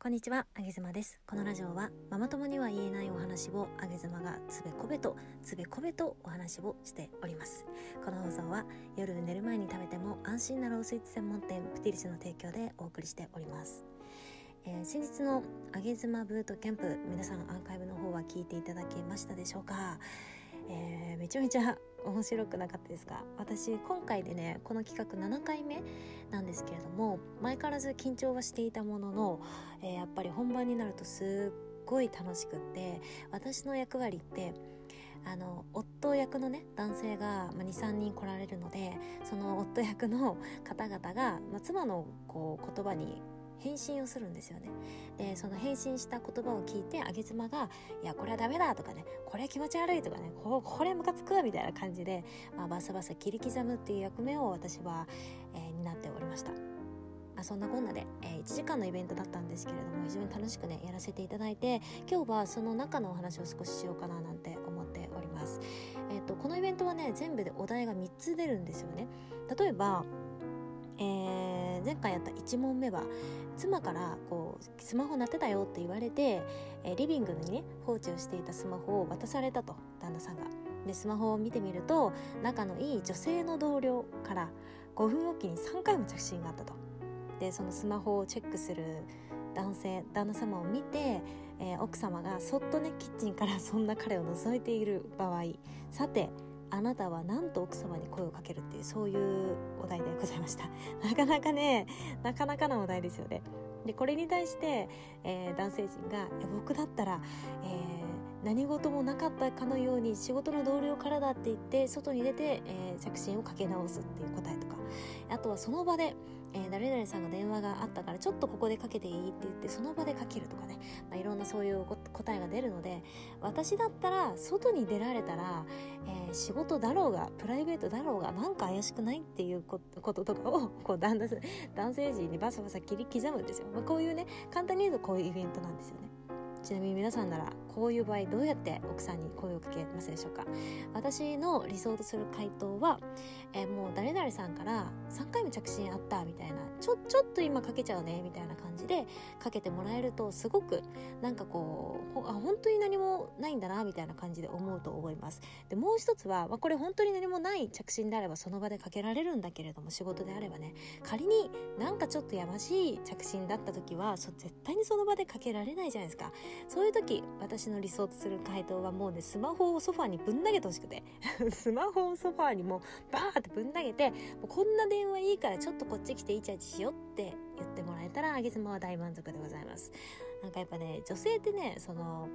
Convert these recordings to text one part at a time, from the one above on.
こんにちは、あげずまです。このラジオはママ友には言えないお話をあげずまがつべこべとつべこべとお話をしております。この放送は夜寝る前に食べても安心なロースイーツ専門店プティリスの提供でお送りしております。えー先日のあげずまブートキャンプ皆さんアーカイブの方は聞いていただけましたでしょうか、えーめちゃめちゃ面白くなかったですか？私今回でねこの企画7回目なんですけれども前からず緊張はしていたものの、えーやっぱり本番になるとすっごい楽しくって私の役割ってあの夫役のね男性が、まあ、23人来られるのでその夫役の方々が、まあ、妻のこう言葉に返信をするんですよねでその返信した言葉を聞いてあげ妻が「いやこれはダメだ」とかね「これ気持ち悪い」とかね「ここれムカつく」みたいな感じで、まあ、バサバサ切り刻むっていう役目を私は、えー担っておりました。まあ、そんなこんなで、えー1時間のイベントだったんですけれども非常に楽しくねやらせていただいて今日はその中のお話を少ししようかななんて思っております。えっ、とこのイベントはね全部でお題が3つ出るんですよね。例えばえー前回やった1問目は妻からこうスマホ鳴ってたよって言われて、えーリビングにね放置をしていたスマホを渡されたと旦那さんが。でスマホを見てみると仲のいい女性の同僚から5分おきに3回も着信があったと。でそのスマホをチェックする男性旦那様を見て、えー奥様がそっとねキッチンからそんな彼を覗いている場合さてあなたは何と奥様に声をかけるっていうそういうお題でございました。なかなかねなかなかなお題ですよね。でこれに対して、えー男性陣が僕だったら、えー何事もなかったかのように仕事の同僚からだって言って外に出て、えー着信をかけ直すっていう答えとかあとはその場で、えー誰々さんが電話があったからちょっとここでかけていいって言ってその場でかけるとかね、まあ、いろんなそういう答えが出るので私だったら外に出られたら、えー仕事だろうがプライベートだろうがなんか怪しくないっていうこととかをこう男性男性陣にバサバサ切り刻むんですよ、まあ、こういうね簡単に言うとこういうイベントなんですよね。ちなみに皆さんならこういう場合どうやって奥さんに声をかけますでしょうか私の理想とする回答は、えーもう誰々さんから3回も着信あったみたいなちょちょっと今かけちゃうねみたいな感じでかけてもらえるとすごくなんかこうあ本当に何もないんだなみたいな感じで思うと思います。でもう一つは、まあ、これ本当に何もない着信であればその場でかけられるんだけれども仕事であればね仮になんかちょっとやましい着信だった時はそ絶対にその場でかけられないじゃないですか。そういう時私の理想とする回答はもうねスマホをソファーにぶん投げてほしくて。スマホをソファーにもうバーってぶん投げてもうこんな電話いいからちょっとこっち来てイチャイチャしようって言ってもらえたらあげずもは大満足でございます。なんかやっぱね女性ってねその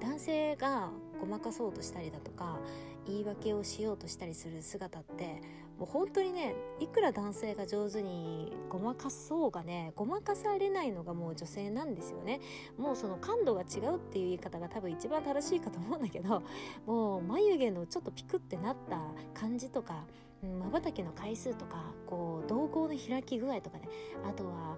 男性がごまかそうとしたりだとか言い訳をしようとしたりする姿ってもう本当にねいくら男性が上手にごまかそうがねごまかされないのがもう女性なんですよね。もうその感度が違うっていう言い方が多分一番正しいかと思うんだけどもう眉毛のちょっとピクってなった感じとかまばたきの回数とかこう瞳孔の開き具合とかねあとは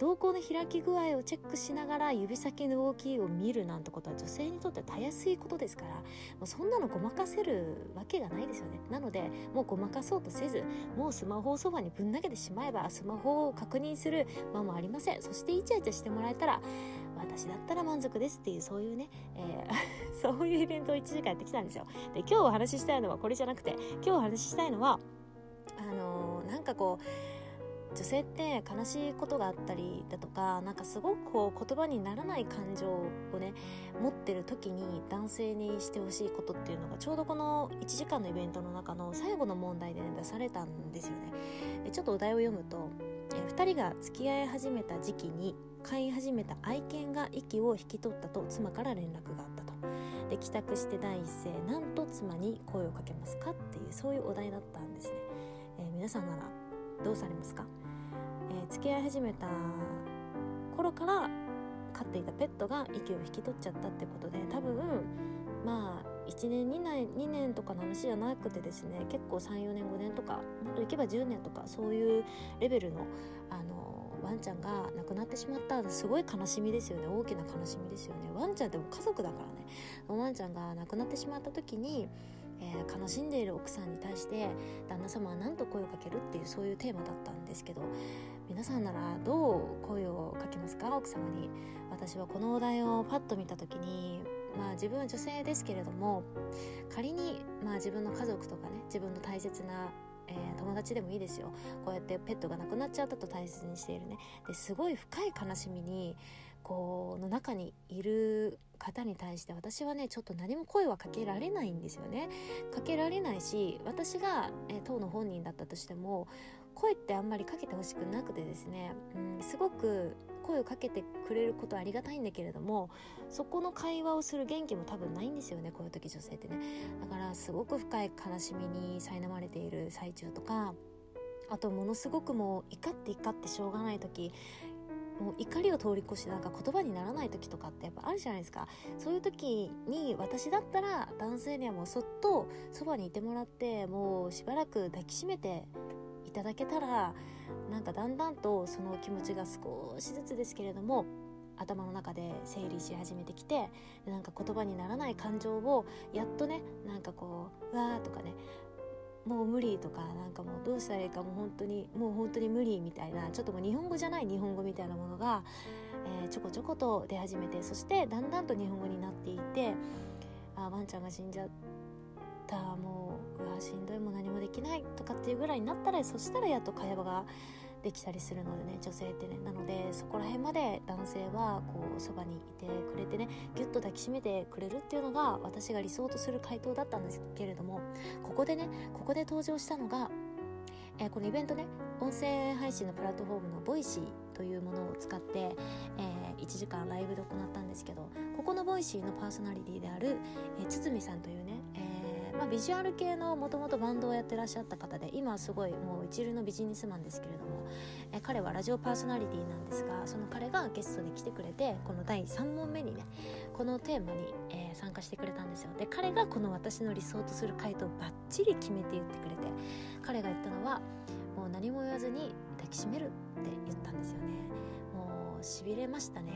瞳孔の開き具合をチェックしながら指先の動きを見るなんてことは女性にとってはたやすいことですからもうそんなのごまかせるわけがないですよね。なのでもうごまかそうとせずもうスマホをそばにぶん投げてしまえばスマホを確認する間もありません。そしてイチャイチャしてもらえたら私だったら満足ですっていうそういうね、えー そういうイベントを1時間やってきたんですよ。で今日お話ししたいのはこれじゃなくて今日お話ししたいのはあのーなんかこう女性って悲しいことがあったりだとかなんかすごくこう言葉にならない感情をね持ってる時に男性にしてほしいことっていうのがちょうどこの1時間のイベントの中の最後の問題で、ね、出されたんですよね。でちょっとお題を読むと、え2人が付き合い始めた時期に飼い始めた愛犬が息を引き取ったと妻から連絡があったと。で帰宅して第一声なんと妻に声をかけますかっていうそういうお題だったんですね、えー皆さんならどうされますか、えー付き合い始めた頃から飼っていたペットが息を引き取っちゃったってことで多分まあ1年2年 ,2 年とかの話じゃなくてですね結構34年5年とかもっといけば10年とかそういうレベルのあのワンちゃんが亡くなってしまったすごい悲しみですよね。大きな悲しみですよね。ワンちゃんっても家族だからね。ワンちゃんが亡くなってしまった時に、えー悲しんでいる奥さんに対して旦那様は何と声をかけるっていうそういうテーマだったんですけど皆さんならどう声をかけますか？奥様に。私はこのお題をパッと見た時にまあ自分は女性ですけれども仮にまあ自分の家族とかね自分の大切なえー、友達でもいいですよ。こうやってペットが亡くなっちゃったと大切にしているね。ですごい深い悲しみにこうの中にいる方に対して私はねちょっと何も声はかけられないんですよね。かけられないし私が、えー、当の本人だったとしても声ってあんまりかけてほしくなくてですね、うん、すごく声をかけてくれることはありがたいんだけれどもそこの会話をする元気も多分ないんですよねこういう時女性ってね。だからすごく深い悲しみに苛まれている最中とかあとものすごくもう怒って怒ってしょうがない時もう怒りを通り越してなんか言葉にならない時とかってやっぱあるじゃないですか。そういう時に私だったら男性にはもうそっとそばにいてもらってもうしばらく抱きしめていただけたらなんかだんだんとその気持ちが少しずつですけれども頭の中で整理し始めてきてなんか言葉にならない感情をやっとねなんかこう「うわ」ーとかねもう無理とかなんかもうどうしたらいいかもう本当にもう本当に無理みたいなちょっともう日本語じゃない日本語みたいなものが、えー、ちょこちょこと出始めてそしてだんだんと日本語になっていてあワンちゃんが死んじゃったもううわしんどいも何もできないとかっていうぐらいになったらそしたらやっと会話ができたりするのでね女性ってね。なのでそこら辺まで男性はこうそばにいてくれてねギュッと抱きしめてくれるっていうのが私が理想とする回答だったんですけれどもここでねここで登場したのがえー、このイベントね音声配信のプラットフォームのボイシーというものを使って、えー、1時間ライブで行ったんですけどここのボイシーのパーソナリティである、えー、堤さんというね、まあ、ビジュアル系のもともとバンドをやってらっしゃった方で今はすごいもう一流のビジネスマンですけれどもえ彼はラジオパーソナリティなんですがその彼がゲストに来てくれてこの第3問目にねこのテーマに、えー、参加してくれたんですよ。で彼がこの私の理想とする回答をバッチリ決めて言ってくれて彼が言ったのはもう何も言わずに抱きしめるって言ったんですよね。もうしびれましたね。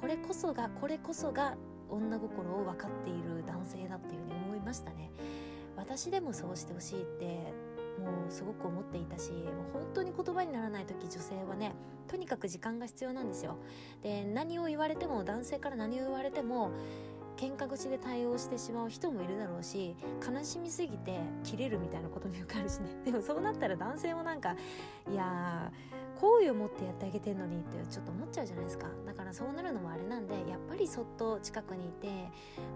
これこそがこれこそが女心を分かっている男性だっていうふうに思いましたね。私でもそうしてほしいってもうすごく思っていたしもう本当に言葉にならない時女性はねとにかく時間が必要なんですよ。で何を言われても男性から何を言われても喧嘩口で対応してしまう人もいるだろうし悲しみすぎて切れるみたいなこともよくあるしね。でもそうなったら男性もなんかいやー好意を持ってやってあげてんのにってちょっと思っちゃうじゃないですか。だからそうなるのもあれなんでやっぱりそっと近くにいて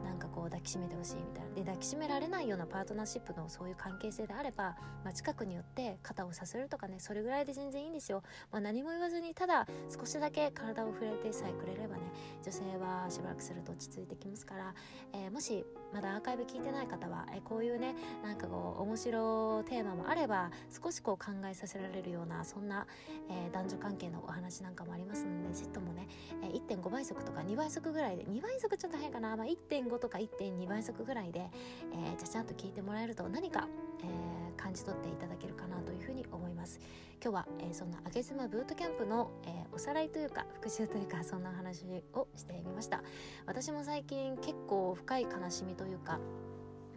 なんかこう抱きしめてほしいみたいな。で抱きしめられないようなパートナーシップのそういう関係性であれば、まあ、近くに寄って肩をさするとかねそれぐらいで全然いいんですよ、まあ、何も言わずにただ少しだけ体を触れてさえくれればね女性はしばらくすると落ち着いてきますから、えー、もしまだアーカイブ聞いてない方は、えー、こういうねなんかこう面白テーマもあれば少しこう考えさせられるようなそんな、えー、え男女関係のお話なんかもありますのでぜひともね、えー、1.5倍速とか2倍速ぐらいで2倍速ちょっと早いかな、まあ、1.5とか1.2倍速ぐらいで、えー、ちゃちゃんと聞いてもらえると何か、えー、感じ取っていただけるかなというふうに思います。今日は、えー、そんなあげ妻ブートキャンプの、えー、おさらいというか復習というかそんなお話をしてみました。私も最近結構深い悲しみというか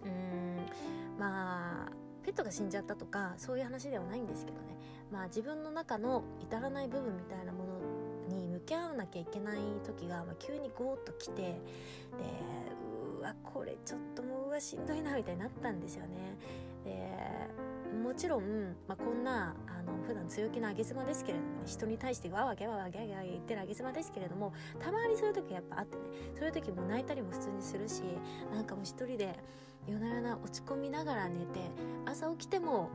うーんまあペットが死んじゃったとかそういう話ではないんですけどね。まあ自分の中の至らない部分みたいなものに向き合わなきゃいけない時が、まあ、急にゴーッと来てでうわこれちょっともううわしんどいなみたいになったんですよね。でもちろん、まあ、こんなあの普段強気なあげ妻ですけれどもね人に対してわわギャわわギャギャ言ってるあげ妻ですけれどもたまにそういう時やっぱあってね。そういう時も泣いたりも普通にするしなんかもう一人で夜な夜な落ち込みながら寝て朝起きても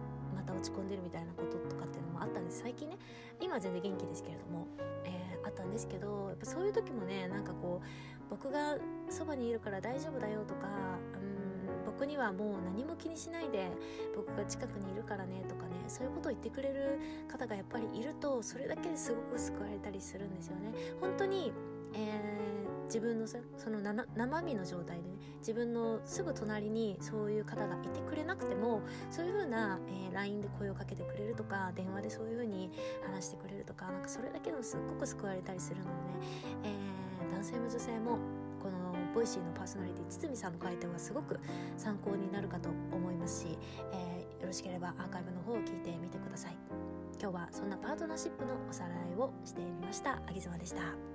た落ち込んでるみたいなこととかっていうのもあったんです。最近ね今は全然元気ですけれども、えー、あったんですけどやっぱそういう時もねなんかこう僕がそばにいるから大丈夫だよとかうん僕にはもう何も気にしないで僕が近くにいるからねとかねそういうことを言ってくれる方がやっぱりいるとそれだけですごく救われたりするんですよね。本当に、えー自分のその生身の状態でね自分のすぐ隣にそういう方がいてくれなくてもそういう風な、えー、LINE で声をかけてくれるとか電話でそういう風に話してくれるとかなんかそれだけでもすっごく救われたりするのでね、えー、男性も女性もこの Voicy のパーソナリティ堤さんの回答はすごく参考になるかと思いますし、えー、よろしければアーカイブの方を聞いてみてください。今日はそんなパートナーシップのおさらいをしてみましたあげずまでした